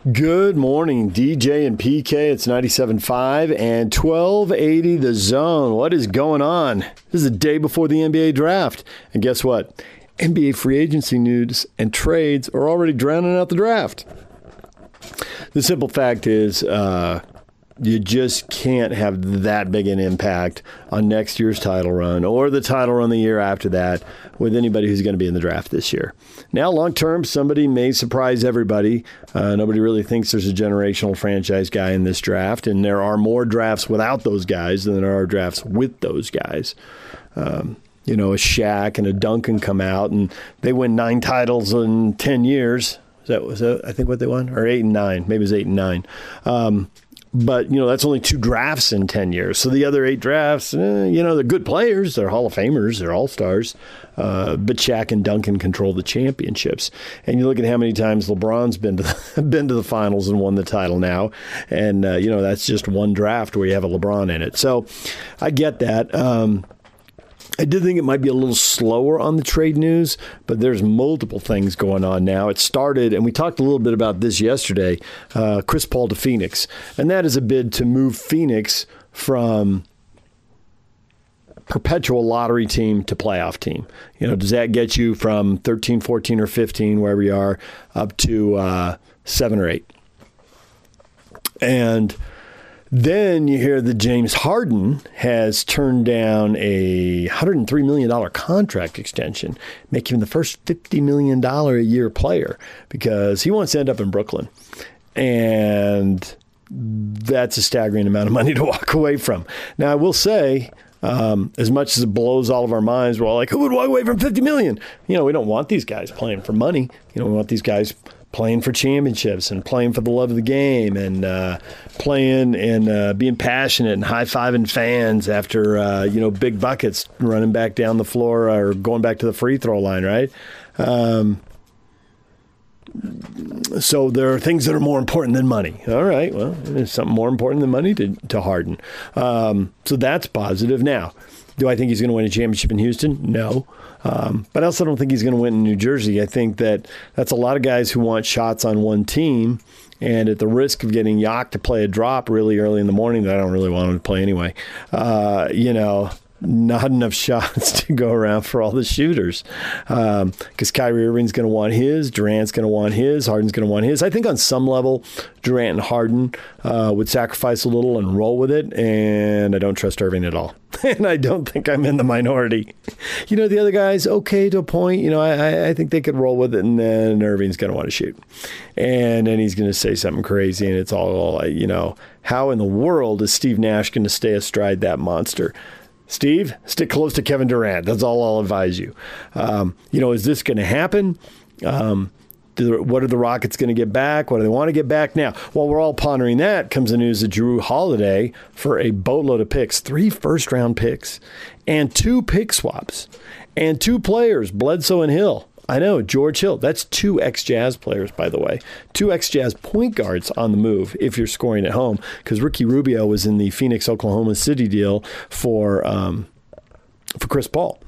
Good morning, DJ and PK. It's 97.5 and 1280 the zone. What is going on? This is the day before the NBA draft. And guess what? NBA free agency news and trades are already drowning out the draft. The simple fact is, uh, you just can't have that big an impact on next year's title run or the title run the year after that with anybody who's going to be in the draft this year. Now, long term, somebody may surprise everybody. Uh, nobody really thinks there's a generational franchise guy in this draft, and there are more drafts without those guys than there are drafts with those guys. Um, you know, a Shaq and a Duncan come out and they win nine titles in 10 years. Is that was that, I think what they won? Or eight and nine. Maybe it was eight and nine. Um, but you know that's only two drafts in 10 years. So the other eight drafts eh, you know they're good players. They're hall of famers. They're all stars uh, but Shaq and Duncan control the championships. And you look at how many times LeBron's been to the, been to the finals and won the title now. And uh, you know that's just one draft where you have a LeBron in it. So I get that. Um, I did think it might be a little slower on the trade news, but there's multiple things going on now. It started, and we talked a little bit about this yesterday uh, Chris Paul to Phoenix. And that is a bid to move Phoenix from perpetual lottery team to playoff team. You know, does that get you from 13, 14, or 15, wherever you are, up to uh, seven or eight? And then you hear that James Harden has turned down a $103 million contract extension, making him the first $50 million a year player because he wants to end up in Brooklyn. And that's a staggering amount of money to walk away from. Now, I will say, um, as much as it blows all of our minds, we're all like, who would walk away from 50 million? You know, we don't want these guys playing for money. You know, we want these guys playing for championships and playing for the love of the game and uh, playing and uh, being passionate and high fiving fans after uh, you know big buckets running back down the floor or going back to the free throw line, right? Um, so there are things that are more important than money. All right, well, there's something more important than money to to Harden. Um, so that's positive. Now, do I think he's going to win a championship in Houston? No. Um, but I also don't think he's going to win in New Jersey. I think that that's a lot of guys who want shots on one team. And at the risk of getting Yak to play a drop really early in the morning that I don't really want him to play anyway, uh, you know, not enough shots to go around for all the shooters. Because um, Kyrie Irving's going to want his, Durant's going to want his, Harden's going to want his. I think on some level, Durant and Harden uh, would sacrifice a little and roll with it. And I don't trust Irving at all. and I don't think I'm in the minority. You know, the other guys, okay to a point. You know, I, I think they could roll with it. And then Irving's going to want to shoot. And then he's going to say something crazy. And it's all, you know, how in the world is Steve Nash going to stay astride that monster? Steve, stick close to Kevin Durant. That's all I'll advise you. Um, you know, is this going to happen? Um, what are the Rockets going to get back? What do they want to get back now? While we're all pondering that, comes the news that Jrue Holiday for a boatload of picks, three first round picks, and two pick swaps, and two players, Bledsoe and Hill. I know, George Hill. That's two ex Jazz players, by the way. Two ex Jazz point guards on the move if you're scoring at home, because Ricky Rubio was in the Phoenix, Oklahoma City deal for, um, for Chris Paul.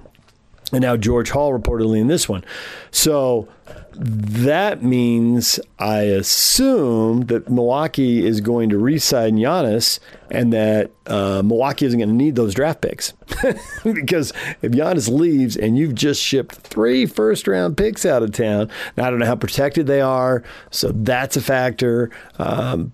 And now George Hill reportedly in this one. So that means I assume that Milwaukee is going to re-sign Giannis, and that uh, Milwaukee isn't going to need those draft picks because if Giannis leaves and you've just shipped three first-round picks out of town, now I don't know how protected they are, so that's a factor. Um,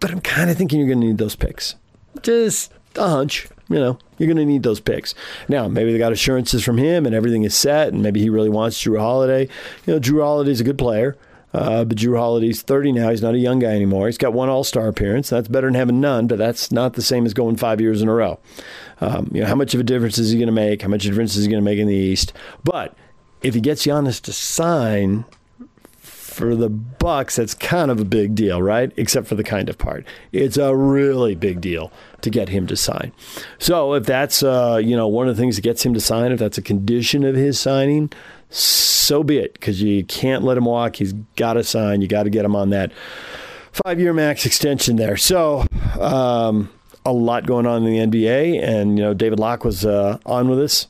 but I'm kind of thinking you're going to need those picks. Just a hunch you know, you're going to need those picks. Now, maybe they got assurances from him and everything is set, and maybe he really wants Jrue Holiday. You know, Jrue Holiday's a good player. Uh, but Jrue Holiday's 30 now. He's not a young guy anymore. He's got one All Star appearance. That's better than having none, but that's not the same as going five years in a row. Um, you know, how much of a difference is he going to make? How much difference is he going to make in the East? But if he gets Giannis to sign for the Bucks, that's kind of a big deal, right? Except for the kind of part. It's a really big deal to get him to sign. So if that's uh, you know one of the things that gets him to sign, if that's a condition of his signing, so be it. Because you can't let him walk. He's got to sign. You got to get him on that five-year max extension there. So. Um, a lot going on in the NBA, and you know David Locke was uh, on with us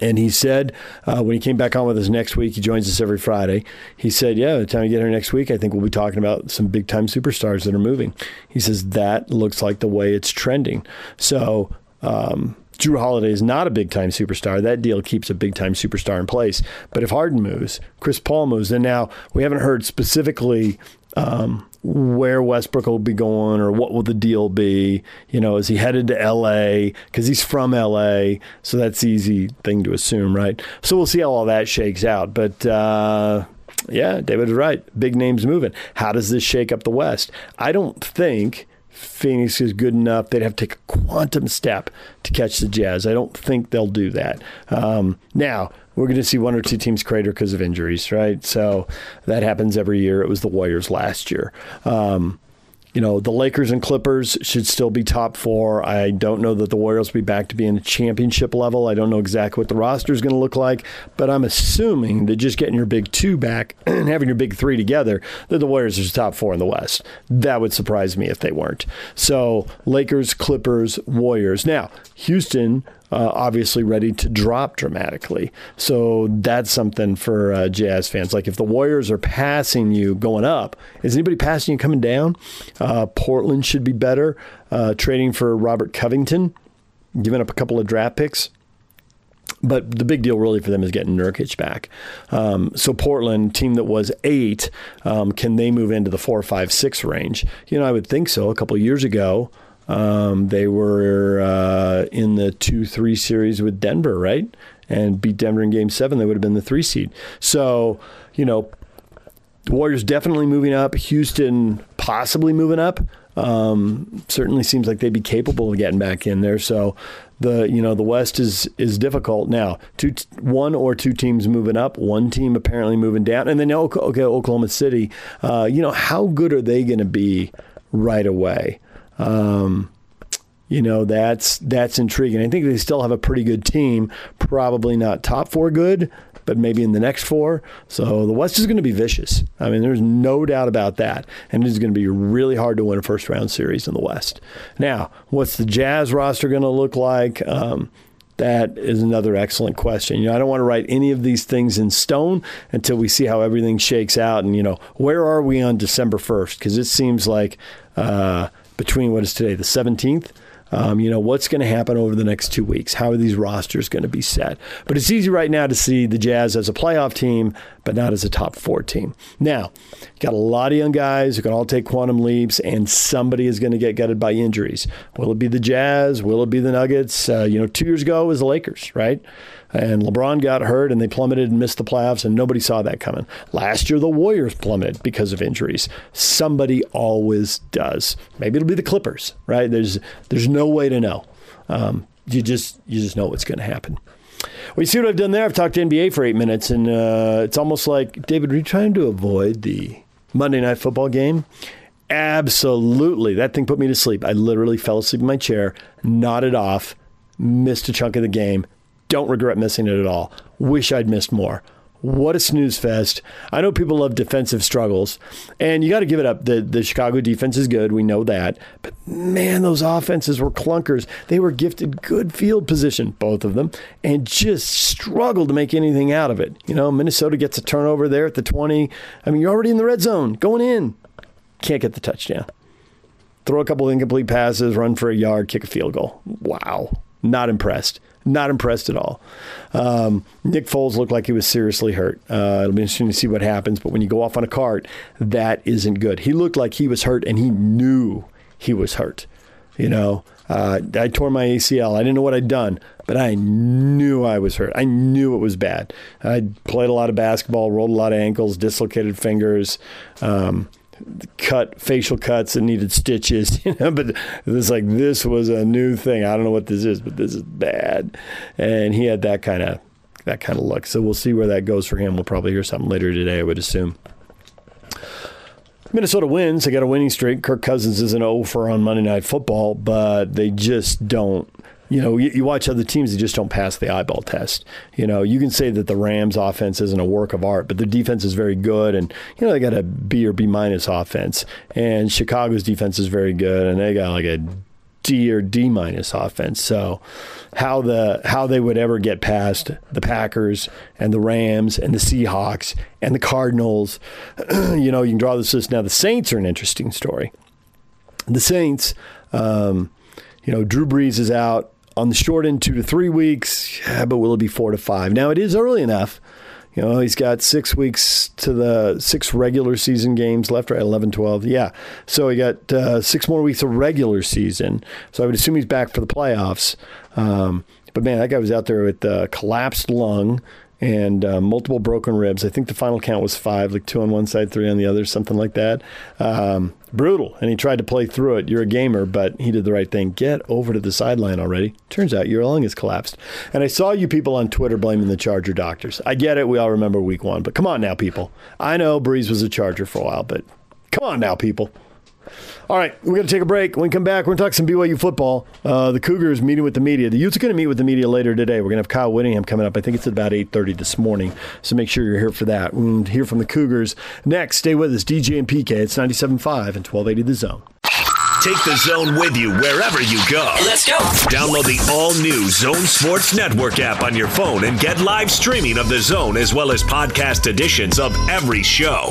And he said uh, when he came back on with us next week, he joins us every Friday. He said, "Yeah, the time we get here next week, I think we'll be talking about some big time superstars that are moving." He says that looks like the way it's trending. So. Um, Jrue Holiday is not a big time superstar. That deal keeps a big time superstar in place. But if Harden moves, Chris Paul moves, and now we haven't heard specifically um, where Westbrook will be going or what will the deal be. You know, is he headed to L.A. because he's from L.A. So that's the easy thing to assume, right? So we'll see how all that shakes out. But uh, yeah, David is right. Big names moving. How does this shake up the West? I don't think. Phoenix is good enough. They'd have to take a quantum step to catch the Jazz. I don't think they'll do that. Um, now, we're going to see one or two teams crater because of injuries, right? So that happens every year. It was the Warriors last year. Um, you know, the Lakers and Clippers should still be top four. I don't know that the Warriors will be back to being a championship level. I don't know exactly what the roster is going to look like, but I'm assuming that just getting your big two back and having your big three together, that the Warriors are top four in the West. That would surprise me if they weren't. So, Lakers, Clippers, Warriors. Now, Houston uh, obviously ready to drop dramatically. So that's something for uh, Jazz fans. Like if the Warriors are passing you going up, is anybody passing you coming down? Uh, Portland should be better. Uh, trading for Robert Covington, giving up a couple of draft picks. But the big deal really for them is getting Nurkic back. Um, so Portland, team that was eight, um, can they move into the four, five, six range? You know, I would think so. A couple years ago, um, they were uh, in the 2 3 series with Denver, right? And beat Denver in game seven. They would have been the three seed. So, you know, Warriors definitely moving up. Houston possibly moving up. Um, certainly seems like they'd be capable of getting back in there. So the you know the West is is difficult now. Two, one or two teams moving up, one team apparently moving down, and then okay, Oklahoma City. Uh, you know how good are they going to be right away? Um, you know that's that's intriguing. I think they still have a pretty good team. Probably not top four good, but maybe in the next four. So the West is going to be vicious. I mean, there's no doubt about that, and it's going to be really hard to win a first round series in the West. Now, what's the Jazz roster going to look like? Um, that is another excellent question. You know, I don't want to write any of these things in stone until we see how everything shakes out. And you know, where are we on December first? Because it seems like. Uh, between what is today, the 17th. Um, you know, what's going to happen over the next two weeks? How are these rosters going to be set? But it's easy right now to see the Jazz as a playoff team, but not as a top four team. Now, got a lot of young guys who can all take quantum leaps, and somebody is going to get gutted by injuries. Will it be the Jazz? Will it be the Nuggets? Uh, you know, two years ago was the Lakers, right? And LeBron got hurt and they plummeted and missed the playoffs, and nobody saw that coming. Last year, the Warriors plummeted because of injuries. Somebody always does. Maybe it'll be the Clippers, right? There's there's no way to know. Um, you just you just know what's going to happen. Well, you see what I've done there? I've talked to NBA for eight minutes, and uh, it's almost like David, are you trying to avoid the Monday night football game? Absolutely. That thing put me to sleep. I literally fell asleep in my chair, nodded off, missed a chunk of the game, don't regret missing it at all. Wish I'd missed more. What a snooze fest. I know people love defensive struggles, and you got to give it up. The, the Chicago defense is good. We know that. But man, those offenses were clunkers. They were gifted good field position, both of them, and just struggled to make anything out of it. You know, Minnesota gets a turnover there at the 20. I mean, you're already in the red zone, going in. Can't get the touchdown. Throw a couple incomplete passes, run for a yard, kick a field goal. Wow. Not impressed. Not impressed at all. Um, Nick Foles looked like he was seriously hurt. Uh, it'll be interesting to see what happens. But when you go off on a cart, that isn't good. He looked like he was hurt, and he knew he was hurt. You know, uh, I tore my ACL. I didn't know what I'd done, but I knew I was hurt. I knew it was bad. I played a lot of basketball, rolled a lot of ankles, dislocated fingers. Um, cut facial cuts and needed stitches, you know, but it's like this was a new thing. I don't know what this is, but this is bad. And he had that kind of that kind of look. So we'll see where that goes for him. We'll probably hear something later today, I would assume. Minnesota wins. They got a winning streak. Kirk Cousins is an 0 for on Monday Night Football, but they just don't you know, you, you, watch other teams that just don't pass the eyeball test. You know, you can say that the Rams' offense isn't a work of art, but their defense is very good, and you know they got a B or B minus offense, and Chicago's defense is very good, and they got like a D or D minus offense. So how the how they would ever get past the Packers and the Rams and the Seahawks and the Cardinals, you know, you can draw this list. Now the Saints are an interesting story. The Saints, um, you know, Drew Brees is out on the short end two to three weeks, yeah, but will it be four to five? Now it is early enough you know, he's got six weeks to the six regular season games left, right? 11, 12. Yeah. So he got uh, six more weeks of regular season. So I would assume he's back for the playoffs. Um, but man, that guy was out there with uh, collapsed lung and uh, multiple broken ribs. I think the final count was five, like two on one side, three on the other, something like that. Um, brutal. And he tried to play through it. You're a gamer, but he did the right thing. Get over to the sideline already. Turns out your lung has collapsed. And I saw you people on Twitter blaming the Charger doctors. I get it. We all remember week one, but come on now, people. I know Brees was a Charger for a while, but come on now, people. All right, we're going to take a break. When we come back, we're going to talk some BYU football. Uh, the Cougars meeting with the media. The Utes are going to meet with the media later today. We're going to have Kyle Whittingham coming up. I think it's at about 8.30 this morning, so make sure you're here for that. We're going to hear from the Cougars. Next, stay with us. DJ and PK. It's 97.5 and 1280 The Zone. Take the zone with you wherever you go. Let's go. Download the all new Zone Sports Network app on your phone and get live streaming of the zone as well as podcast editions of every show.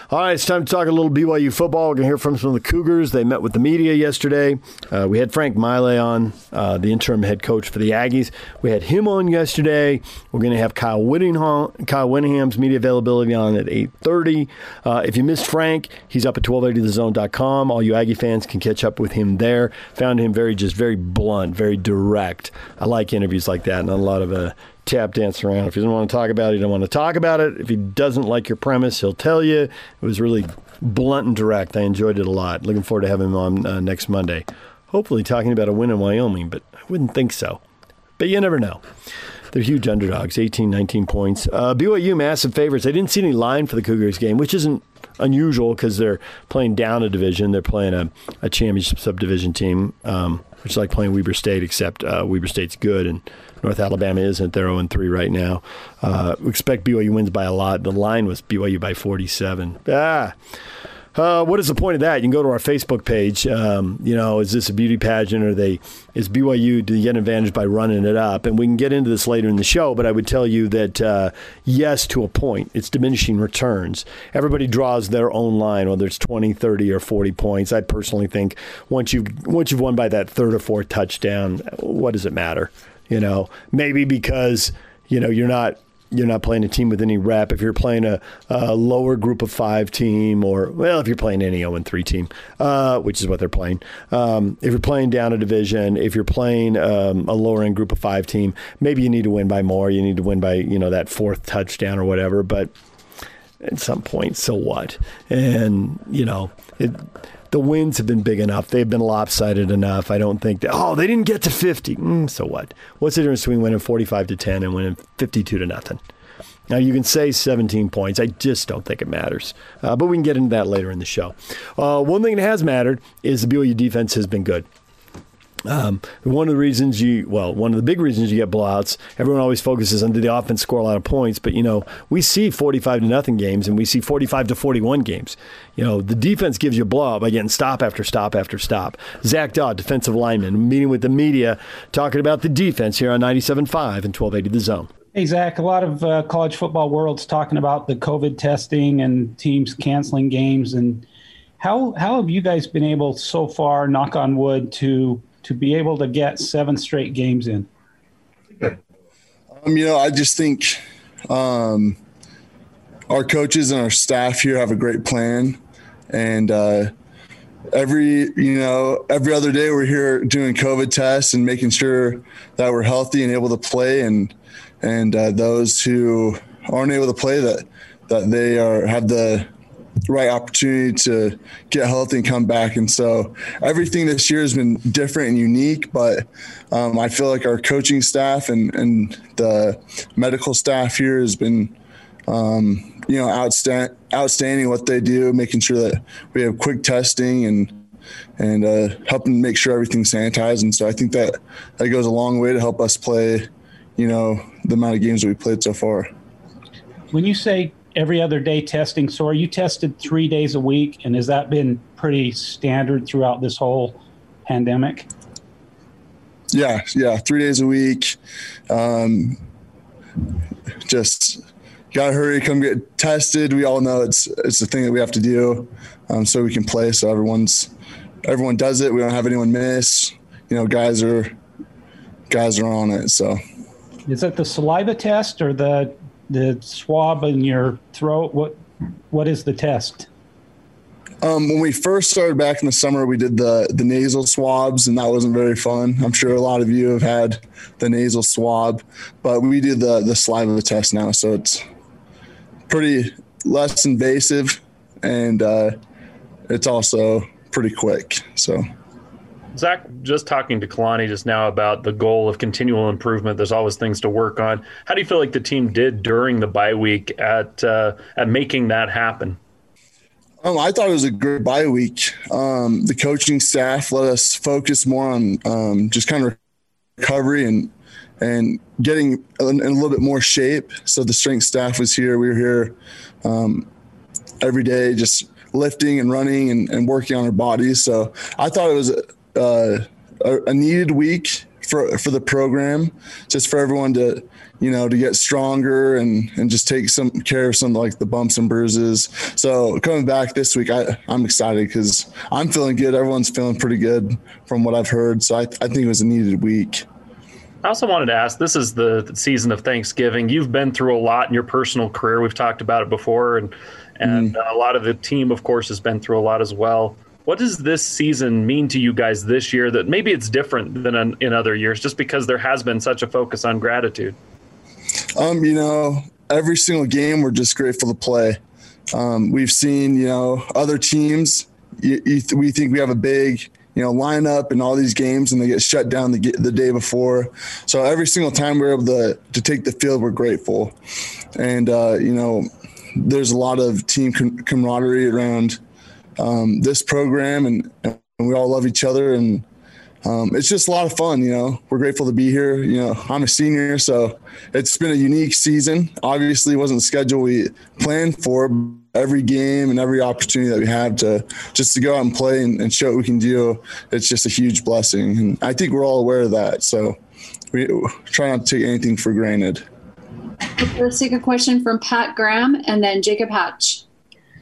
All right, it's time to talk a little BYU football. We're going to hear from some of the Cougars. They met with the media yesterday. Uh, we had Frank Maile on, uh, the interim head coach for the Aggies. We had him on yesterday. We're going to have Kyle Whittingham, Kyle Whittingham's media availability on at 8.30. Uh, if you missed Frank, he's up at 1280thezone.com. All you Aggie fans can catch up with him there. Found him very, just very blunt, very direct. I like interviews like that, not a lot of uh, tap dance around. If he doesn't want to talk about it, he don't want to talk about it. If he doesn't like your premise, he'll tell you. It was really blunt and direct. I enjoyed it a lot. Looking forward to having him on uh, next Monday. Hopefully, talking about a win in Wyoming, but I wouldn't think so. But you never know. They're huge underdogs, 18, 19 points. Uh, BYU, massive favorites. I didn't see any line for the Cougars game, which isn't unusual because they're playing down a division. They're playing a, a championship subdivision team, um, which is like playing Weber State, except uh, Weber State's good and North Alabama isn't. They're 0 3 right now. Uh, expect BYU wins by a lot. The line was BYU by 47. Ah. Uh, what is the point of that? You can go to our Facebook page. Um, you know, is this a beauty pageant, or they is BYU you get an advantage by running it up? And we can get into this later in the show. But I would tell you that uh, yes, to a point, it's diminishing returns. Everybody draws their own line, whether it's 20, 30, or 40 points. I personally think once you once you've won by that third or fourth touchdown, what does it matter? You know, maybe because you know you're not you're not playing a team with any rep. If you're playing a, a lower group of five team, or well, if you're playing any 0 and 3 team, uh, which is what they're playing. Um, if you're playing down a division, if you're playing um, a lower end group of five team, maybe you need to win by more. You need to win by you know that fourth touchdown or whatever. But at some point, so what? And you know it the wins have been big enough. They've been lopsided enough. I don't think that, oh, they didn't get to 50. Mm, so what? What's the difference between winning 45 to 10 and winning 52 to nothing? Now, you can say 17 points. I just don't think it matters. Uh, but we can get into that later in the show. Uh, one thing that has mattered is the BYU defense has been good. Um, one of the reasons you, well, one of the big reasons you get blowouts, everyone always focuses on the offense score a lot of points, but you know, we see 45 to nothing games and we see 45 to 41 games. You know, the defense gives you a blowout by getting stop after stop after stop. Zach Dawe, defensive lineman, meeting with the media, talking about the defense here on 97.5 and 1280 The Zone. Hey, Zach, a lot of uh, college football world's talking about the COVID testing and teams canceling games. And how, how have you guys been able so far, knock on wood, to to be able to get seven straight games in? Um, you know, I just think um, our coaches and our staff here have a great plan, and uh, every you know every other day we're here doing COVID tests and making sure that we're healthy and able to play, and and uh, those who aren't able to play that that they are have the right opportunity to get healthy and come back. And so everything this year has been different and unique, but um, I feel like our coaching staff and, and the medical staff here has been, um, you know, outstanding, outstanding what they do, making sure that we have quick testing and and uh, helping make sure everything's sanitized. And so I think that that goes a long way to help us play, you know, the amount of games that we played so far. When you say every other day testing. So are you tested three days a week? And has that been pretty standard throughout this whole pandemic? Yeah, yeah, three days a week. Um, just gotta hurry, come get tested. We all know it's it's the thing that we have to do, um, so we can play. So everyone's everyone does it. We don't have anyone miss. You know, guys are guys are on it. So, is it the saliva test or the the swab in your throat? What what is the test? Um, when we first started back in the summer, we did the the nasal swabs, and that wasn't very fun. I'm sure a lot of you have had the nasal swab, but we do the the saliva test now, so it's pretty less invasive, and uh, it's also pretty quick. So. Zach, just talking to Kalani just now about the goal of continual improvement. There's always things to work on. How do you feel like the team did during the bye week at uh, at making that happen? Um, I thought it was a great bye week. Um, the coaching staff let us focus more on um, just kind of recovery and and getting in, a little bit more shape. So the strength staff was here. We were here um, every day, just lifting and running and, and, working on our bodies. So I thought it was uh, a, a, needed week for for the program, just for everyone to you know to get stronger and and just take some care of some like the bumps and bruises. So coming back this week, I I'm excited because I'm feeling good. Everyone's feeling pretty good from what I've heard. So I I think it was a needed week. I also wanted to ask this is the season of Thanksgiving. You've been through a lot in your personal career. We've talked about it before, and, and mm. a lot of the team, of course, has been through a lot as well. What does this season mean to you guys this year that maybe it's different than in other years just because there has been such a focus on gratitude? Um, you know, every single game we're just grateful to play. Um, we've seen, you know, other teams, you, you th- we think we have a big, you know, lineup and all these games and they get shut down the, the day before. So every single time we're able to, to take the field, we're grateful. And, uh, you know, there's a lot of team com- camaraderie around um, this program, and, and, we all love each other, and um, it's just a lot of fun. You know, we're grateful to be here. You know, I'm a senior, so it's been a unique season. Obviously, wasn't the schedule we planned for. Every game and every opportunity that we have to just to go out and play and, and show what we can do, it's just a huge blessing, and I think we're all aware of that. So we try not to take anything for granted. Let's take a question from Pat Graham and then Jacob Hatch.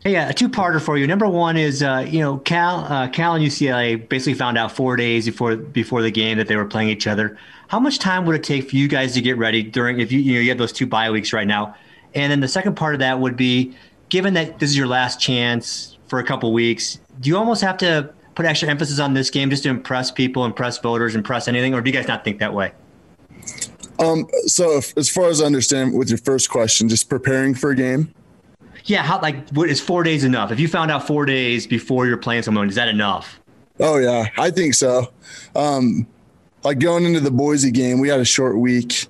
Hey, yeah, a two-parter for you. Number one is, uh, you know, Cal, uh, Cal and UCLA basically found out four days before before the game that they were playing each other. How much time would it take for you guys to get ready during if you you know you have those two bye weeks right now? And then the second part of that would be, given that this is your last chance for a couple weeks, do you almost have to put extra emphasis on this game just to impress people, impress voters, impress anything, or do you guys not think that way? Um, so if, as far as I understand with your first question, just preparing for a game. Yeah, how like what is four days enough? If you found out four days before you're playing someone, is that enough? Oh yeah, I think so. Um, like going into the Boise game, we had a short week,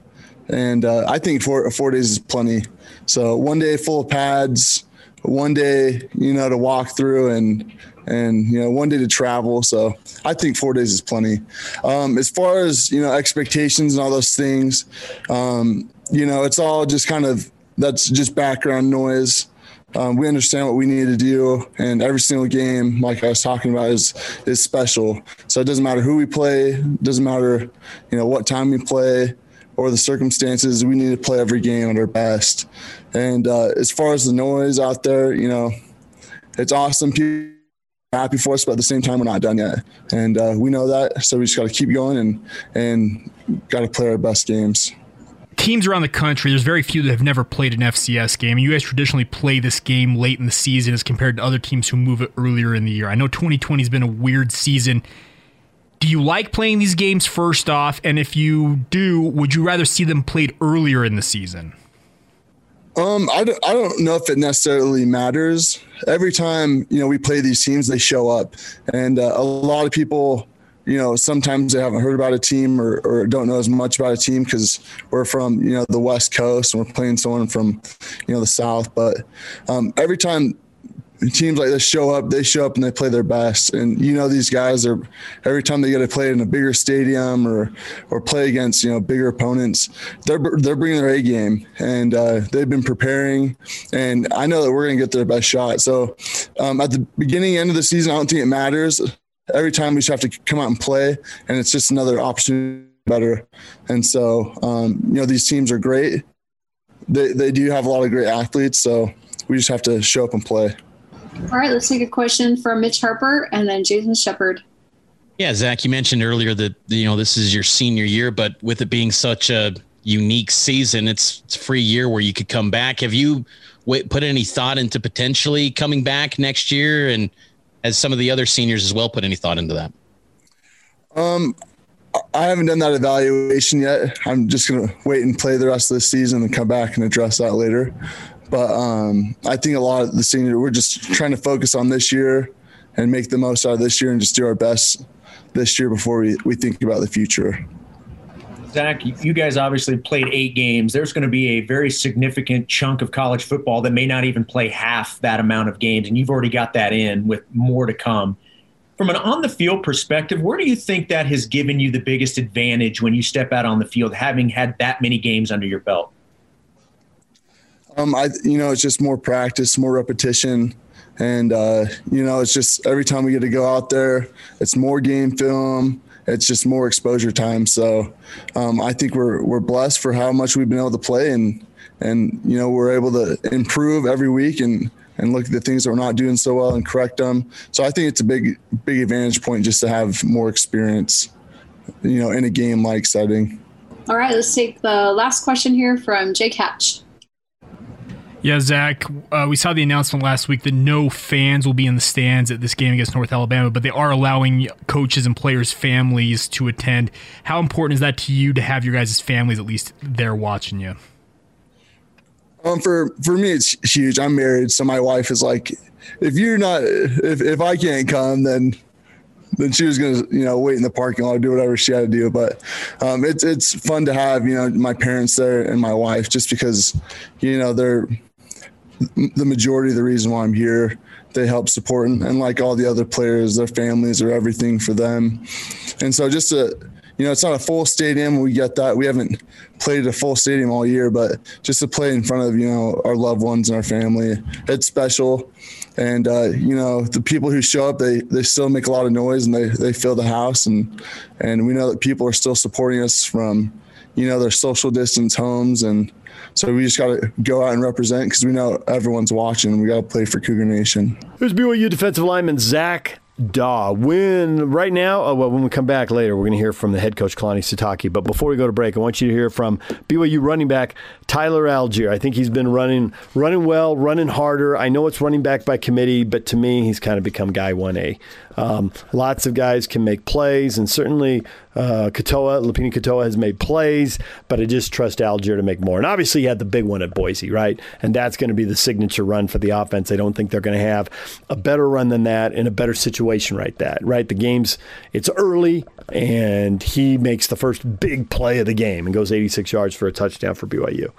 and uh, I think four four days is plenty. So one day full of pads, one day you know to walk through, and and you know one day to travel. So I think four days is plenty. Um, as far as you know expectations and all those things, um, you know it's all just kind of that's just background noise. Um, we understand what we need to do, and every single game, like I was talking about, is is special. So it doesn't matter who we play, doesn't matter, you know, what time we play or the circumstances. We need to play every game at our best. And uh, as far as the noise out there, you know, it's awesome. People happy for us, but at the same time, we're not done yet, and uh, we know that. So we just got to keep going and and got to play our best games teams around the country, there's very few that have never played an FCS game. You guys traditionally play this game late in the season as compared to other teams who move it earlier in the year. I know 2020 has been a weird season. Do you like playing these games first off? And if you do, would you rather see them played earlier in the season? Um, I don't, I don't know if it necessarily matters. Every time you know we play these teams, they show up, and uh, a lot of people, you know, sometimes they haven't heard about a team or, or don't know as much about a team because we're from you know the West Coast and we're playing someone from you know the South. But um, every time teams like this show up, they show up and they play their best. And you know these guys are every time they get to play in a bigger stadium or or play against you know bigger opponents, they're they're bringing their A game and uh, they've been preparing. And I know that we're going to get their best shot. So um, at the beginning end of the season, I don't think it matters. Every time we just have to come out and play, and it's just another opportunity better. And so um, you know these teams are great. They they do have a lot of great athletes. So we just have to show up and play. All right, let's take a question from Mitch Harper and then Jason Shepard. Yeah, Zach, you mentioned earlier that you know this is your senior year, but with it being such a unique season, it's, it's a free year where you could come back. Have you put any thought into potentially coming back next year, and has some of the other seniors as well put any thought into that? Um, I haven't done that evaluation yet. I'm just going to wait and play the rest of the season and come back and address that later. But um, I think a lot of the senior, we're just trying to focus on this year and make the most out of this year and just do our best this year before we, we think about the future. Zach, you guys obviously played eight games. There's going to be a very significant chunk of college football that may not even play half that amount of games, and you've already got that in with more to come. From an on the field perspective, where do you think that has given you the biggest advantage when you step out on the field, having had that many games under your belt? Um, I, you know, it's just more practice, more repetition. And, uh, you know, it's just every time we get to go out there, it's more game film. It's just more exposure time. So um, I think we're, we're blessed for how much we've been able to play and, and, you know, we're able to improve every week and, and look at the things that we're not doing so well and correct them. So I think it's a big, big advantage point just to have more experience, you know, in a game like setting. All right, let's take the last question here from Jake Hatch. Yeah, Zach, uh, we saw the announcement last week that no fans will be in the stands at this game against North Alabama, but they are allowing coaches and players' families to attend. How important is that to you to have your guys' families at least there watching you? Um, for for me, it's huge. I'm married, so my wife is like, if you're not, if if I can't come, then then she was gonna, you know, wait in the parking lot, or do whatever she had to do. But um, it's it's fun to have, you know, my parents there and my wife, just because, you know, they're the majority of the reason why I'm here. They help support and, and, like all the other players, their families are everything for them. And so just to, you know, it's not a full stadium. We get that. We haven't played a full stadium all year, but just to play in front of, you know, our loved ones and our family, it's special. And, uh, you know, the people who show up, they, they still make a lot of noise and they, they fill the house. And, and we know that people are still supporting us from, you know, their social distance homes and, so we just got to go out and represent because we know everyone's watching. We got to play for Cougar Nation. Here's BYU defensive lineman Zach Dawe. When right now, oh, well, when we come back later, we're going to hear from the head coach Kalani Sitake. But before we go to break, I want you to hear from BYU running back Tyler Allgeier. I think he's been running running well, running harder. I know it's running back by committee, but to me, he's kind of become guy one A. Um, lots of guys can make plays, and certainly uh, Katoa, Lopini Katoa has made plays, but I just trust Allgeier to make more. And obviously, he had the big one at Boise, right? And that's going to be the signature run for the offense. I don't think they're going to have a better run than that in a better situation right that, right? The game's, it's early, and he makes the first big play of the game and goes 86 yards for a touchdown for BYU.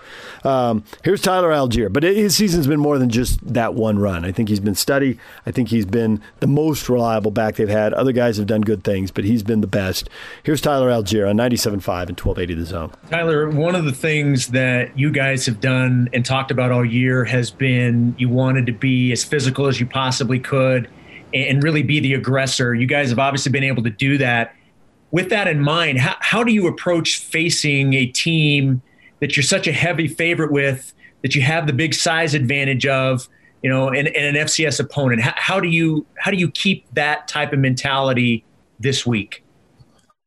Um, here's Tyler Allgeier, but his season's been more than just that one run. I think he's been steady. I think he's been the most reliable back they've had. Other guys have done good things, but he's been the best. Here's Tyler Allgeier on 97.5 and 1280 The Zone. Tyler, one of the things that you guys have done and talked about all year has been you wanted to be as physical as you possibly could and really be the aggressor. You guys have obviously been able to do that. With that in mind, how, how do you approach facing a team that you're such a heavy favorite with, that you have the big size advantage of? you know, and, and an FCS opponent. How, how, do you how do you keep that type of mentality this week?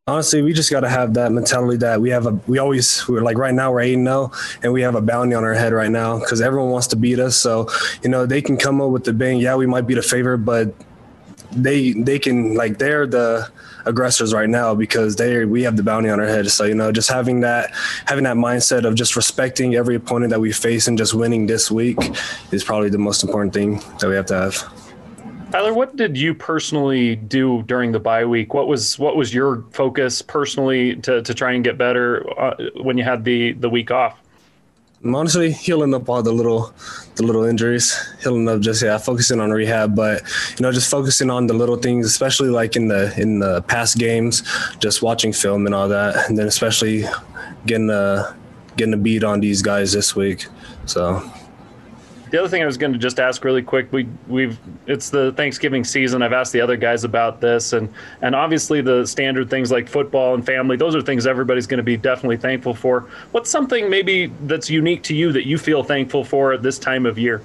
Honestly, we just got to have that mentality that we have a we always we're like right now we're eight and zero oh, and we have a bounty on our head right now because everyone wants to beat us. So you know they can come up with the bang. Yeah, we might be the favorite, but they they can like they're the aggressors right now because they we have the bounty on our head. So you know, just having that having that mindset of just respecting every opponent that we face and just winning this week is probably the most important thing that we have to have. Tyler, what did you personally do during the bye week? What was what was your focus personally to, to try and get better uh, when you had the the week off? I'm honestly healing up all the little the little injuries, healing up just yeah, focusing on rehab, but you know, just focusing on the little things, especially like in the in the past games, just watching film and all that, and then especially getting a getting a beat on these guys this week. So the other thing I was going to just ask really quick, we we've it's the Thanksgiving season. I've asked the other guys about this, and and obviously the standard things like football and family. Those are things everybody's going to be definitely thankful for. What's something maybe that's unique to you that you feel thankful for at this time of year?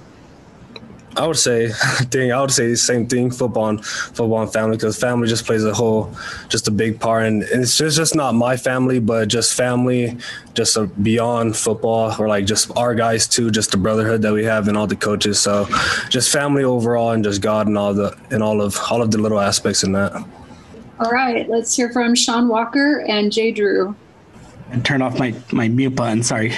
I would say, thing I would say the same thing. Football, and, football and family, because family just plays a whole, just a big part, and it's just just not my family, but just family, just a, beyond football, or like just our guys too, just the brotherhood that we have and all the coaches. So, just family overall, and just God and all the and all of all of the little aspects in that. All right, let's hear from Sean Walker and Jay Drew and turn off my, my mute button. Sorry,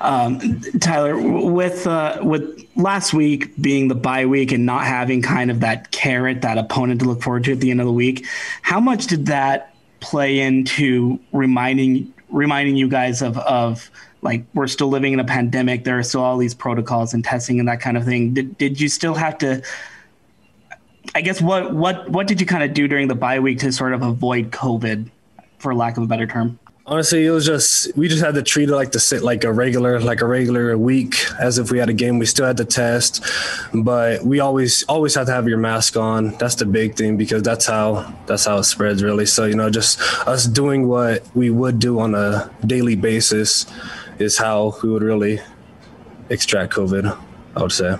um, Tyler. With uh, with last week being the bye week and not having kind of that carrot, that opponent to look forward to at the end of the week, how much did that play into reminding reminding you guys of of like we're still living in a pandemic. There are still all these protocols and testing and that kind of thing. Did did you still have to? I guess what what what did you kind of do during the bye week to sort of avoid COVID, for lack of a better term? Honestly, it was just we just had to treat it like the sit like a regular like a regular week as if we had a game. We still had to test, but we always always have to have your mask on. That's the big thing because that's how that's how it spreads really. So you know, just us doing what we would do on a daily basis is how we would really extract COVID. I would say.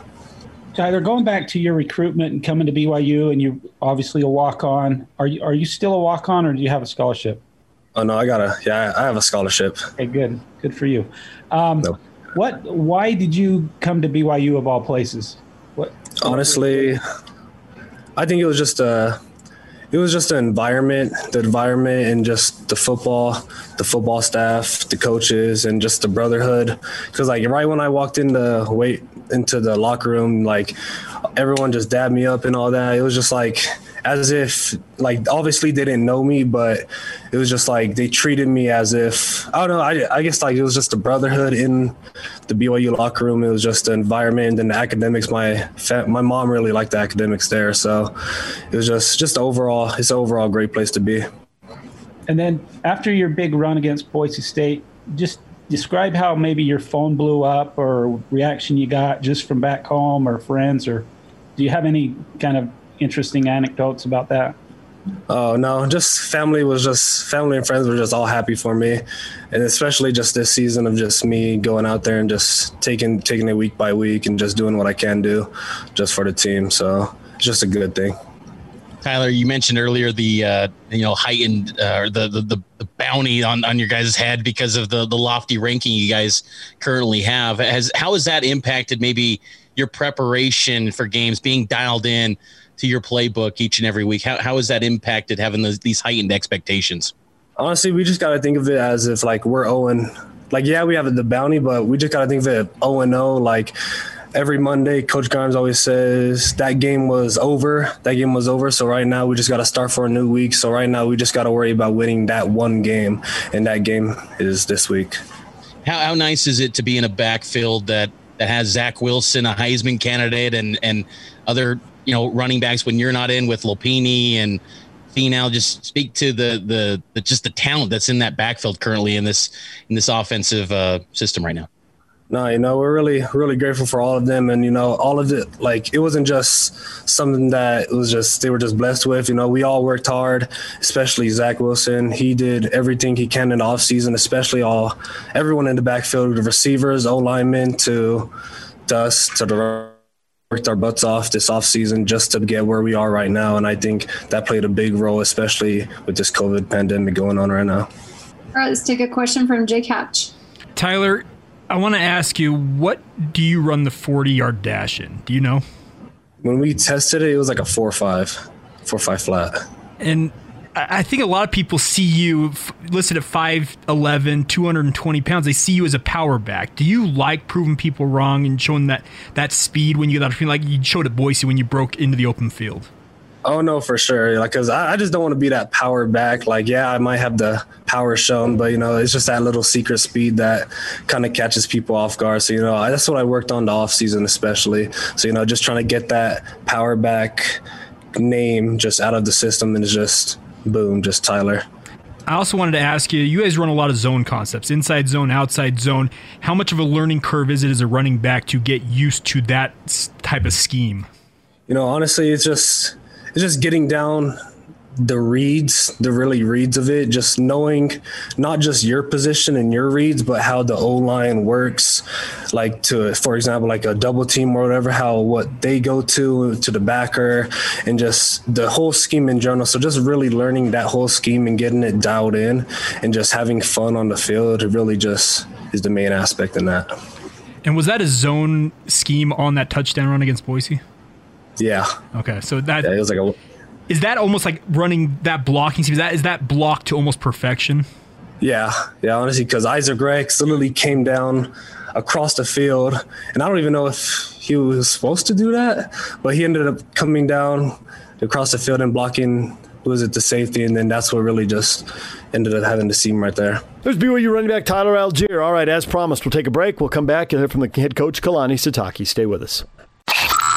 Tyler, going back to your recruitment and coming to BYU, and you obviously a walk on. Are you are you still a walk on, or do you have a scholarship? Oh no, I got a yeah, I have a scholarship. Okay, good, good for you. Um, no. What? Why did you come to BYU of all places? What? Honestly, I think it was just a, it was just the environment, the environment, and just the football, the football staff, the coaches, and just the brotherhood. Because like right when I walked in the wait into the locker room, like everyone just dabbed me up and all that. It was just like as if like obviously they didn't know me, but it was just like they treated me as if I don't know. I, I guess like it was just a brotherhood in the BYU locker room. It was just the environment and the academics. My my mom really liked the academics there, so it was just just overall it's overall great place to be. And then after your big run against Boise State, just describe how maybe your phone blew up or reaction you got just from back home or friends or do you have any kind of interesting anecdotes about that? Oh no, just family was just family and friends were just all happy for me, and especially just this season of just me going out there and just taking taking it week by week and just doing what I can do, just for the team. So it's just a good thing. Tyler, you mentioned earlier the uh, you know heightened uh, the, the the bounty on on your guys' head because of the the lofty ranking you guys currently have. Has how has that impacted maybe your preparation for games, being dialed in? To your playbook each and every week? How, how has that impacted having those, these heightened expectations? Honestly, we just got to think of it as if like we're Owen. Like, yeah, we have the bounty, but we just got to think of it 0 0. Like, every Monday, Coach Grimes always says that game was over. That game was over. So right now we just got to start for a new week. So right now we just got to worry about winning that one game, and that game is this week. How, how nice is it to be in a backfield that that has Zach Wilson, a Heisman candidate, and and other you know running backs when you're not in with Lopini and Finau. Just speak to the, the, the just the talent that's in that backfield currently in this in this offensive uh, system right now. No, you know, we're really, really grateful for all of them. And, you know, all of it, like, it wasn't just something that was just, they were just blessed with. You know, we all worked hard, especially Zach Wilson. He did everything he can in the offseason, especially all, everyone in the backfield, the receivers, O linemen to, to to the worked our butts off this offseason just to get where we are right now. And I think that played a big role, especially with this COVID pandemic going on right now. All right, let's take a question from Jake Hatch. Tyler, I want to ask you, what do you run the 40 yard dash in? Do you know? When we tested it, it was like a four or five. four five flat. And I think a lot of people see you listed at 5'11, 220 pounds. They see you as a power back. Do you like proving people wrong and showing that, that speed when you get out of field, like you showed at Boise when you broke into the open field? Oh no, for sure. Like, cause I, I just don't want to be that power back. Like, yeah, I might have the power shown, but you know, it's just that little secret speed that kind of catches people off guard. So you know, that's what I worked on the off season, especially. So you know, just trying to get that power back name just out of the system and just boom, just Tyler. I also wanted to ask you, you guys run a lot of zone concepts, inside zone, outside zone. How much of a learning curve is it as a running back to get used to that type of scheme? You know, honestly, it's just it's just getting down the reads, the really reads of it, just knowing not just your position and your reads, but how the O line works. Like to, for example, like a double team or whatever, how what they go to to the backer, and just the whole scheme in general. So just really learning that whole scheme and getting it dialed in, and just having fun on the field. It really just is the main aspect in that. And was that a zone scheme on that touchdown run against Boise? Yeah. Okay, so that yeah, it was like a. Is that almost like running that blocking scheme? Is that is that block to almost perfection? Yeah, yeah, honestly, because Isaac Rex literally came down across the field, and I don't even know if he was supposed to do that, but he ended up coming down across the field and blocking. Was it the safety, and then that's what really just ended up having the seam right there. There's BYU running back Tyler Allgeier. All right, as promised, we'll take a break. We'll come back and hear from the head coach Kalani Sitake. Stay with us.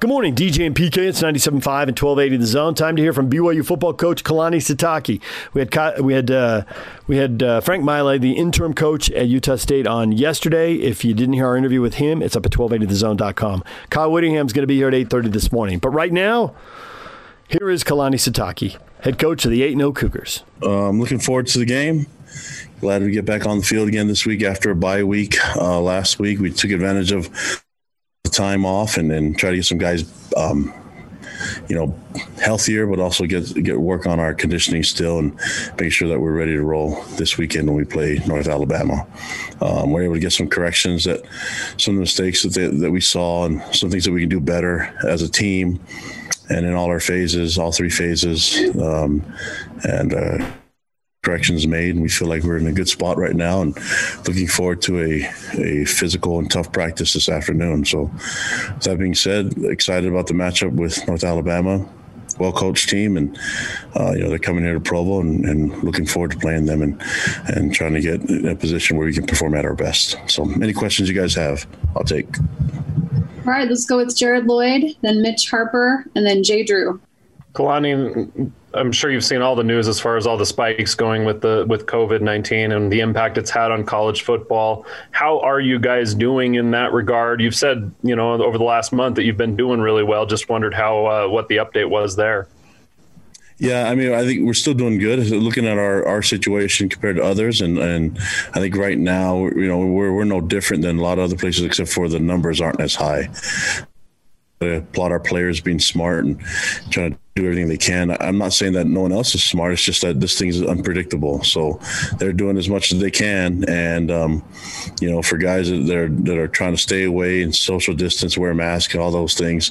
Good morning, DJ and PK. It's 97.5 and 1280 The Zone. Time to hear from BYU football coach Kalani Sitake. We had we had uh, we had uh, Frank Maile, the interim coach at Utah State, on yesterday. If you didn't hear our interview with him, it's up at 1280thezone.com. Kyle Whittingham's going to be here at 8:30 this morning. But right now, here is Kalani Sitake, head coach of the 8-0 Cougars. Uh, I'm looking forward to the game. Glad to get back on the field again this week after a bye week. Uh, last week we took advantage of time off and try to get some guys, um, you know, healthier, but also get get work on our conditioning still and make sure that we're ready to roll this weekend when we play North Alabama. Um, we're able to get some corrections that some of the mistakes that they, that we saw and some things that we can do better as a team and in all our phases, all three phases, um, and. Uh, corrections made, and we feel like we're in a good spot right now, and looking forward to a a physical and tough practice this afternoon. So, that being said, excited about the matchup with North Alabama. Well coached team, and uh, you know they're coming here to Provo, and, and, looking forward to playing them and and trying to get in a position where we can perform at our best. So, any questions you guys have, I'll take. All right, let's go with Jared Lloyd, then Mitch Harper, and then Jay Drew. Kalani, I'm sure you've seen all the news as far as all the spikes going with the with COVID nineteen and the impact it's had on college football. How are you guys doing in that regard? You've said you know over the last month that you've been doing really well. Just wondered how uh, what the update was there. Yeah, I mean, I think we're still doing good. Looking at our, our situation compared to others, and, and I think right now, you know, we're we're no different than a lot of other places, except for the numbers aren't as high. I applaud our players being smart and trying to do everything they can. I'm not saying that no one else is smart. It's just that this thing is unpredictable. So they're doing as much as they can. And, um, you know, for guys that are, that are trying to stay away and social distance, wear a mask, all those things,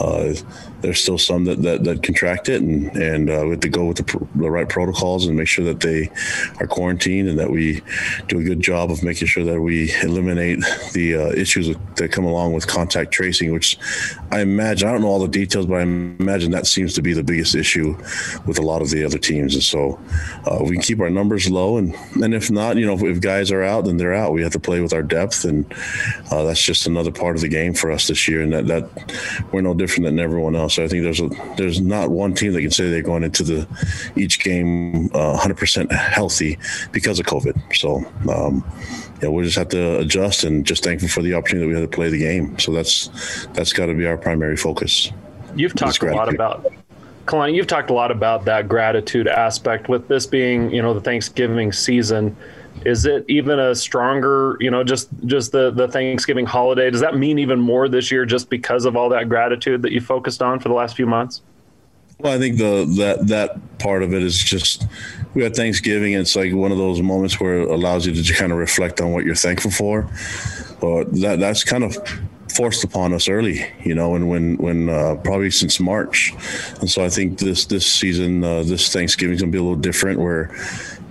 uh, there's still some that, that, that contract it. And, and uh, we have to go with the, pr- the right protocols and make sure that they are quarantined and that we do a good job of making sure that we eliminate the uh, issues that come along with contact tracing, which I imagine, I don't know all the details, but I imagine that seems to be the biggest issue with a lot of the other teams. And so uh, we can keep our numbers low. And, and if not, you know, if, if, guys are out, then they're out. We have to play with our depth. And uh, that's just another part of the game for us this year. And that, that we're no different than everyone else. So I think there's a, there's not one team that can say they're going into the each game uh, 100% healthy because of COVID. So, um, yeah, we'll just have to adjust and just thankful for the opportunity that we had to play the game. So that's that's got to be our primary focus. You've talked a lot about Kalani, you've talked a lot about that gratitude aspect with this being, you know, the Thanksgiving season. Is it even a stronger, you know, just just the the Thanksgiving holiday? Does that mean even more this year just because of all that gratitude that you focused on for the last few months? Well, I think the that that part of it is just we had Thanksgiving. It's like one of those moments where it allows you to kind of reflect on what you're thankful for. But that that's kind of forced upon us early, you know, and when when uh, probably since March, and so I think this this season, uh, this Thanksgiving is gonna be a little different, where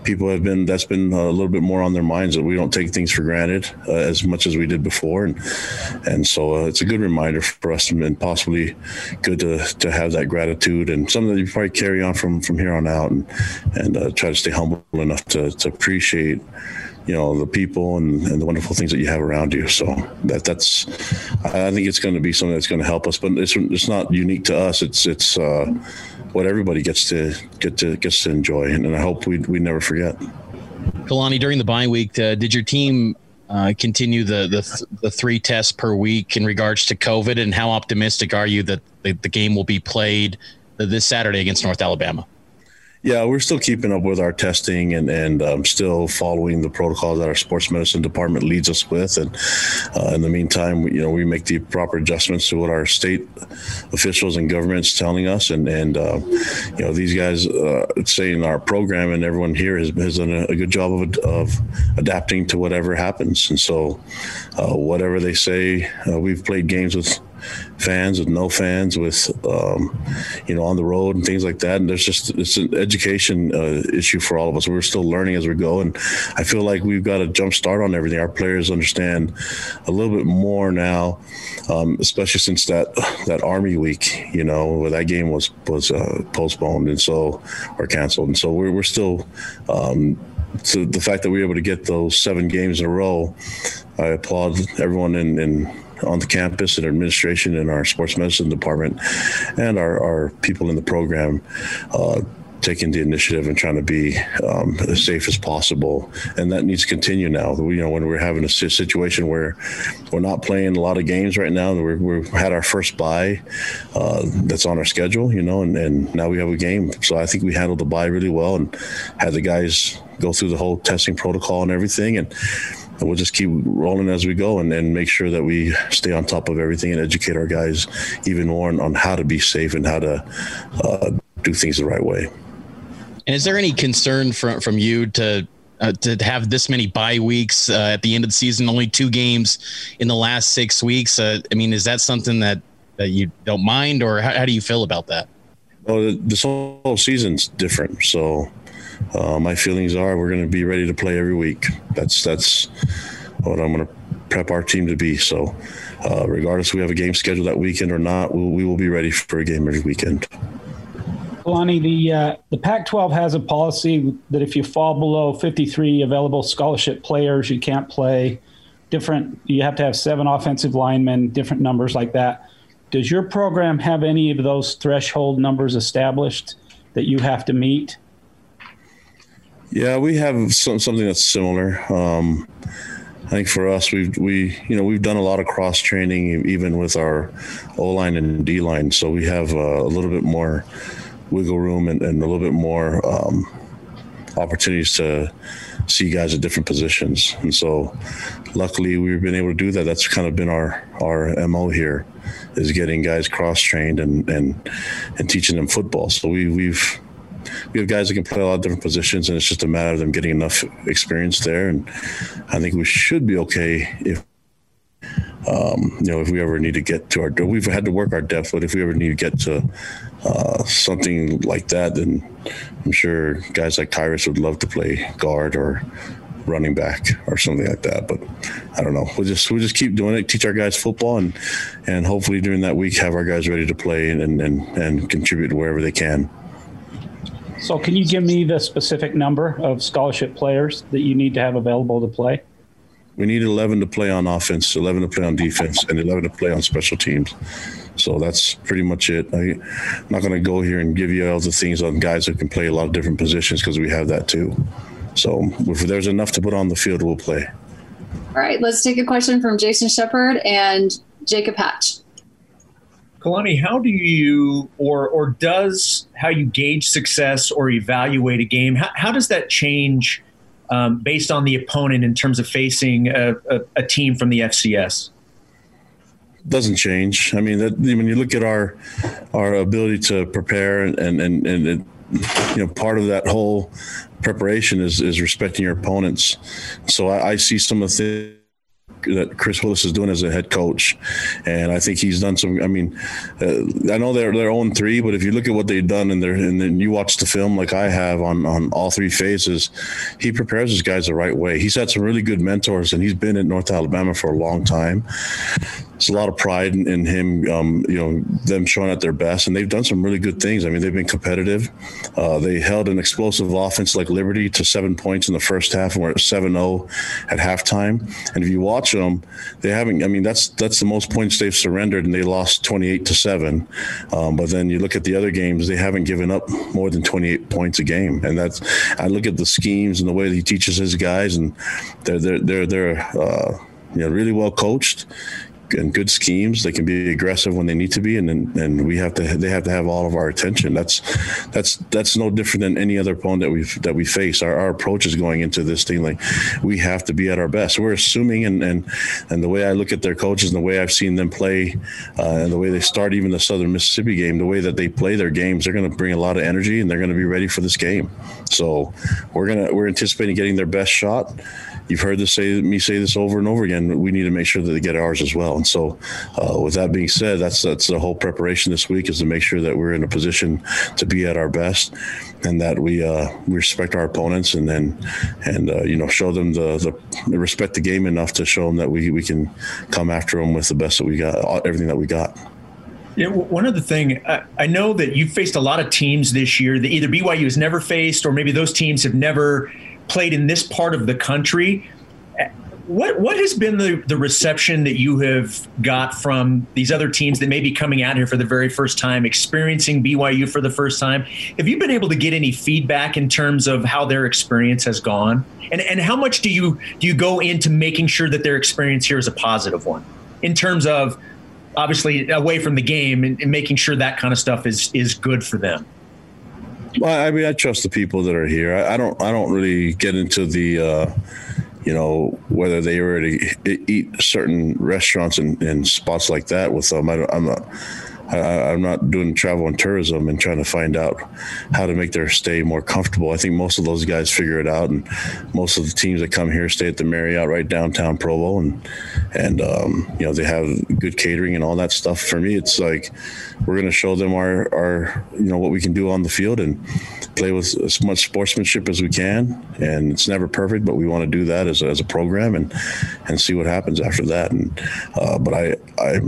people have been that's been a little bit more on their minds that we don't take things for granted uh, as much as we did before. And and so uh, it's a good reminder for us and possibly good to to have that gratitude and something that you probably carry on from from here on out and and uh, try to stay humble enough to to appreciate you know the people and, and the wonderful things that you have around you. So that that's I think it's going to be something that's going to help us, but it's it's not unique to us. It's it's uh, what everybody gets to get to gets to enjoy, and, and I hope we we never forget. Kalani, during the bye week, uh, did your team uh, continue the, the the three tests per week in regards to COVID, and how optimistic are you that the, the game will be played this Saturday against North Alabama? Yeah, we're still keeping up with our testing and and um, still following the protocols that our sports medicine department leads us with. And uh, in the meantime, you know, we make the proper adjustments to what our state officials and governments telling us. And and uh, you know, these guys uh, saying our program and everyone here has, has done a, good job of of adapting to whatever happens. And so, uh, whatever they say, uh, we've played games with fans with no fans with um, you know on the road and things like that. And there's just it's an education uh, issue for all of us. We're still learning as we go. And i feel like we've got a jump start on everything. Our players understand a little bit more now um, especially since that that army week you know where that game was was uh, postponed and so or canceled. And so we're, we're still um, so the fact that we were able to get those seven games in a row i applaud everyone in, in on the campus and administration and our sports medicine department and our, our people in the program uh, taking the initiative and trying to be um, as safe as possible. And that needs to continue now. You know, when we're having a situation where we're not playing a lot of games right now, we're, we've had our first bye uh, that's on our schedule, you know, and, and now we have a game. So I think we handled the bye really well and had the guys go through the whole testing protocol and everything. And we'll just keep rolling as we go and, and make sure that we stay on top of everything and educate our guys even more on, on how to be safe and how to uh, do things the right way. And is there any concern from from you to uh, to have this many bye weeks uh, at the end of the season? Only two games in the last six weeks. Uh, I mean, is that something that that you don't mind, or how, how do you feel about that? Well, this whole season's different, so uh, my feelings are we're going to be ready to play every week. That's that's what I'm going to prep our team to be. So, uh, regardless we have a game scheduled that weekend or not, we'll, we will be ready for a game every weekend. Lonnie, the uh, the Pac-12 has a policy that if you fall below 53 available scholarship players, you can't play. Different, you have to have seven offensive linemen, different numbers like that. Does your program have any of those threshold numbers established that you have to meet? Yeah, we have some, something that's similar. Um, I think for us, we've we you know we've done a lot of cross training even with our O line and D line, so we have uh, a little bit more wiggle room and, and a little bit more um, opportunities to see guys at different positions. And so, luckily, we've been able to do that. That's kind of been our our mo here, is getting guys cross trained and and and teaching them football. So we we've we have guys that can play a lot of different positions, and it's just a matter of them getting enough experience there. And I think we should be okay if. Um, you know, if we ever need to get to our, we've had to work our depth, but if we ever need to get to uh, something like that, then I'm sure guys like Tyrus would love to play guard or running back or something like that. But I don't know. We'll just we'll just keep doing it, teach our guys football, and and hopefully during that week have our guys ready to play and and, and contribute wherever they can. So, can you give me the specific number of scholarship players that you need to have available to play? We need 11 to play on offense, 11 to play on defense, and 11 to play on special teams. So that's pretty much it. I, am not going to go here and give you all the things on guys that can play a lot of different positions because we have that too. So if there's enough to put on the field, we'll play. All right, let's take a question from Jason Shepard and Jacob Hatch. Kalani, how do you or or does how you gauge success or evaluate a game? How, how does that change um, based on the opponent in terms of facing a, a, a team from the FCS? doesn't change. I mean, that, when you look at our our ability to prepare and and and, it, you know, part of that whole preparation is is respecting your opponents. So I, I see some of the that Chris Willis is doing as a head coach, and I think he's done some. I mean, uh, I know they're they're own three, but if you look at what they've done and they're and then you watch the film like I have on on all three phases, he prepares his guys the right way. He's had some really good mentors, and he's been at North Alabama for a long time it's a lot of pride in, in him, um, you know, them showing at their best, and they've done some really good things. I mean, they've been competitive. Uh, they held an explosive offense like Liberty to seven points in the first half, and we're at 7-0 at halftime. And if you watch them, they haven't. I mean, that's that's the most points they've surrendered, and they lost 28 to seven. Um, but then you look at the other games, they haven't given up more than 28 points a game, and that's. I look at the schemes and the way he teaches his guys, and they're they're they're they're. Uh, you know, really well coached and good schemes. They can be aggressive when they need to be, and and we have to they have to have all of our attention. That's that's that's no different than any other opponent that we that we face. Our, our approach is going into this thing like we have to be at our best. We're assuming, and and and the way I look at their coaches and the way I've seen them play, uh, and the way they start even the Southern Mississippi game, the way that they play their games, they're going to bring a lot of energy and they're going to be ready for this game. So we're gonna we're anticipating getting their best shot you've heard this say me say this over and over again. We need to make sure that they get ours as well. And so, uh, with that being said, that's that's the whole preparation this week is to make sure that we're in a position to be at our best, and that we uh, we respect our opponents, and then and uh, you know show them the, the respect the game enough to show them that we we can come after them with the best that we got, everything that we got. Yeah, one other thing, I, I know that you've faced a lot of teams this year that either BYU has never faced, or maybe those teams have never played in this part of the country. What what has been the, the reception that you have got from these other teams that may be coming out here for the very first time, experiencing BYU for the first time? Have you been able to get any feedback in terms of how their experience has gone? And and how much do you do you go into making sure that their experience here is a positive one in terms of obviously away from the game and, and making sure that kind of stuff is is good for them? Well, I mean, I trust the people that are here. I, I don't. I don't really get into the, uh, you know, whether they already eat certain restaurants and, and spots like that with them. I, I'm not. I, am not doing travel and tourism and trying to find out how to make their stay more comfortable. I think most of those guys figure it out, and most of the teams that come here stay at the Marriott right downtown Provo, and and um, you know they have good catering and all that stuff. For me, it's like we're going to show them our our you know what we can do on the field and play with as much sportsmanship as we can. And it's never perfect, but we want to do that as a, as a program and and see what happens after that. And uh, but I I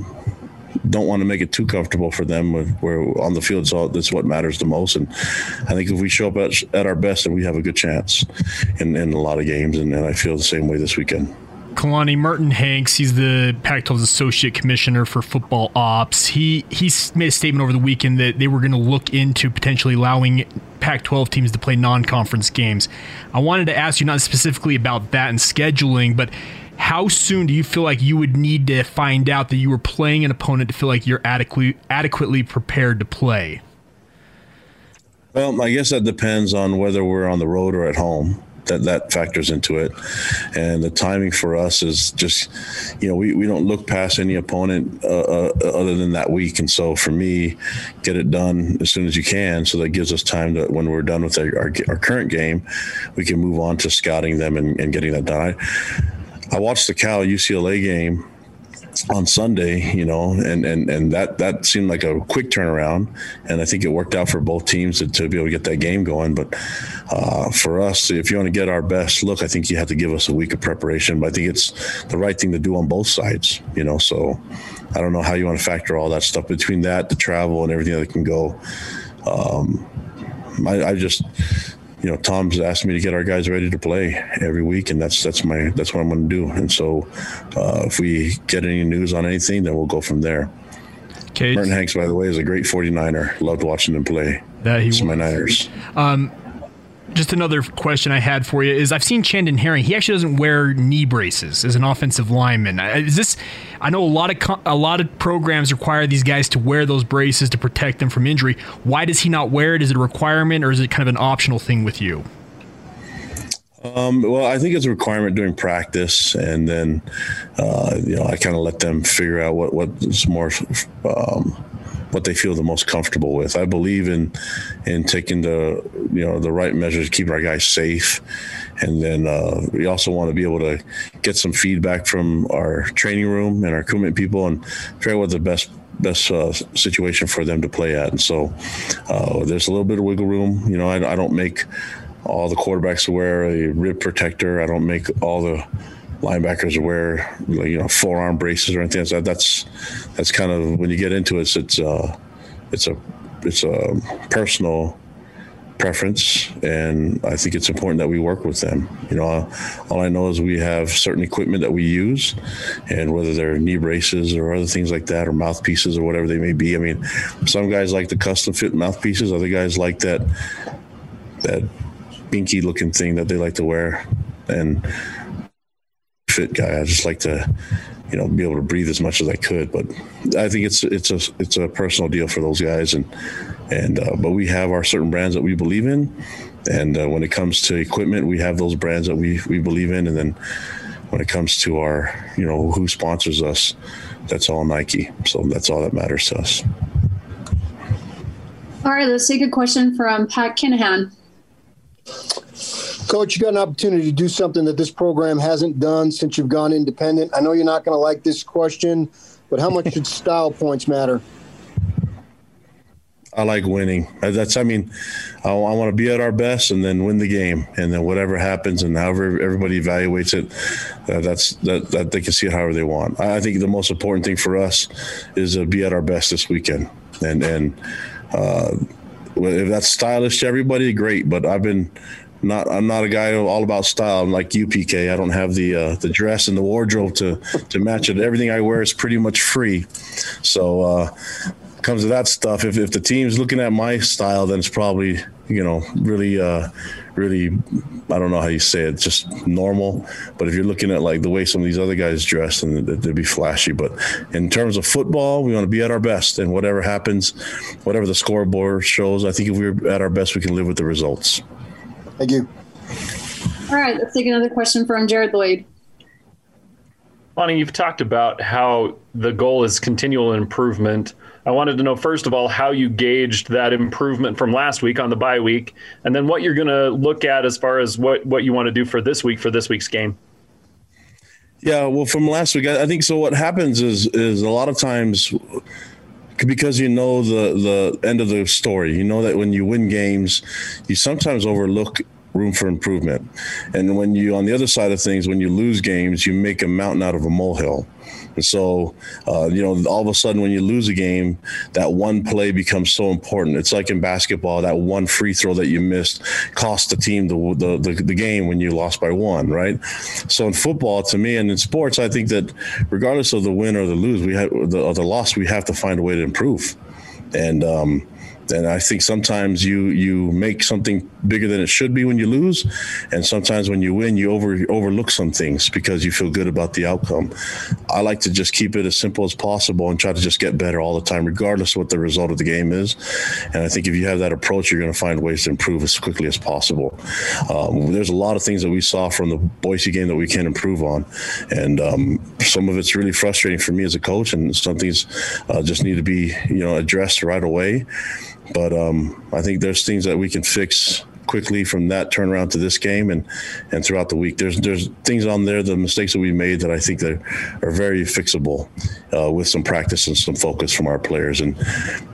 don't want to make it too comfortable for them. Where on the field, so that's what matters the most. And I think if we show up at, at our best, then we have a good chance in, in a lot of games. And, and I feel the same way this weekend. Kalani Merton Hanks, he's the Pac-12's associate commissioner for football ops. He he made a statement over the weekend that they were going to look into potentially allowing Pac-12 teams to play non-conference games. I wanted to ask you not specifically about that and scheduling, but how soon do you feel like you would need to find out that you were playing an opponent to feel like you're adequately adequately prepared to play? Well, I guess that depends on whether we're on the road or at home. That that factors into it, and the timing for us is just, you know, we, we don't look past any opponent uh, uh, other than that week, and so for me, get it done as soon as you can, so that gives us time to when we're done with our, our, our current game, we can move on to scouting them and, and getting that done. I, I watched the Cal UCLA game on Sunday, you know, and and and that that seemed like a quick turnaround, and I think it worked out for both teams to, to be able to get that game going. But uh, for us, if you want to get our best look, I think you have to give us a week of preparation. But I think it's the right thing to do on both sides, you know. So I don't know how you want to factor all that stuff between that, the travel, and everything that can go. Um, I, I just you know, Tom's asked me to get our guys ready to play every week, and that's that's my that's what I'm going to do. And so, uh, if we get any news on anything, then we'll go from there. Okay. Merton Hanks, by the way, is a great 49er. Loved watching him play. That he was. my Niners. Um, just another question I had for you is I've seen Chandon Herring. He actually doesn't wear knee braces as an offensive lineman. Is this? I know a lot of a lot of programs require these guys to wear those braces to protect them from injury. Why does he not wear it? Is it a requirement or is it kind of an optional thing with you? Um, well, I think it's a requirement during practice, and then uh, you know I kind of let them figure out what what's more um, what they feel the most comfortable with. I believe in in taking the you know the right measures to keep our guys safe, and then uh, we also want to be able to get some feedback from our training room and our equipment people and figure out what the best best uh, situation for them to play at. And so uh, there's a little bit of wiggle room. You know, I, I don't make all the quarterbacks wear a rib protector. I don't make all the linebackers wear you know forearm braces or anything. So that's that's kind of when you get into it, it's it's, uh, it's a it's a personal preference, and I think it's important that we work with them. You know, all I know is we have certain equipment that we use, and whether they're knee braces or other things like that, or mouthpieces or whatever they may be. I mean, some guys like the custom fit mouthpieces. Other guys like that that binky looking thing that they like to wear, and fit guy. I just like to, you know, be able to breathe as much as I could. But I think it's it's a it's a personal deal for those guys, and and uh, but we have our certain brands that we believe in, and uh, when it comes to equipment, we have those brands that we we believe in, and then when it comes to our you know who sponsors us, that's all Nike. So that's all that matters to us. All right, let's take a question from Pat Kinahan. Coach, you got an opportunity to do something that this program hasn't done since you've gone independent. I know you're not going to like this question, but how much should style points matter? I like winning. That's, I mean, I, I want to be at our best and then win the game, and then whatever happens and however everybody evaluates it, uh, that's that, that they can see it however they want. I, I think the most important thing for us is to be at our best this weekend, and and uh, if that's stylish to everybody, great. But I've been not I'm not a guy all about style. I'm like UPK. I don't have the uh, the dress and the wardrobe to to match it. Everything I wear is pretty much free. So uh, comes to that stuff. If if the team's looking at my style, then it's probably you know really uh, really I don't know how you say it, just normal. But if you're looking at like the way some of these other guys dress, and they'd be flashy. But in terms of football, we want to be at our best, and whatever happens, whatever the scoreboard shows, I think if we're at our best, we can live with the results. Thank you. All right, let's take another question from Jared Lloyd. Lonnie, you've talked about how the goal is continual improvement. I wanted to know, first of all, how you gauged that improvement from last week on the bye week, and then what you're going to look at as far as what, what you want to do for this week, for this week's game. Yeah, well, from last week, I think so. What happens is is a lot of times because you know the the end of the story. You know that when you win games, you sometimes overlook room for improvement. And when you on the other side of things, when you lose games, you make a mountain out of a molehill. And so, uh, you know, all of a sudden when you lose a game, that one play becomes so important. It's like in basketball, that one free throw that you missed cost the team the, the, the, the game when you lost by one, right? So in football, to me, and in sports, I think that regardless of the win or the lose, we have the, the loss, we have to find a way to improve. And, um, and I think sometimes you you make something bigger than it should be when you lose, and sometimes when you win, you over overlook some things because you feel good about the outcome. I like to just keep it as simple as possible and try to just get better all the time, regardless of what the result of the game is. And I think if you have that approach, you're going to find ways to improve as quickly as possible. Um, there's a lot of things that we saw from the Boise game that we can improve on, and um, some of it's really frustrating for me as a coach, and some things uh, just need to be you know addressed right away. But um, I think there's things that we can fix quickly from that turnaround to this game and and throughout the week. There's there's things on there, the mistakes that we made that I think that are very fixable uh, with some practice and some focus from our players. And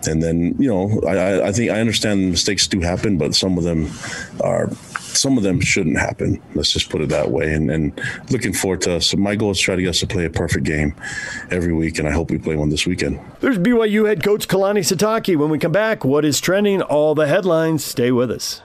and then you know I, I think I understand mistakes do happen, but some of them are some of them shouldn't happen. Let's just put it that way. And, and looking forward to us. So my goal is to try to get us to play a perfect game every week, and I hope we play one this weekend. There's BYU head coach Kalani Sitake. When we come back, what is trending? All the headlines. Stay with us.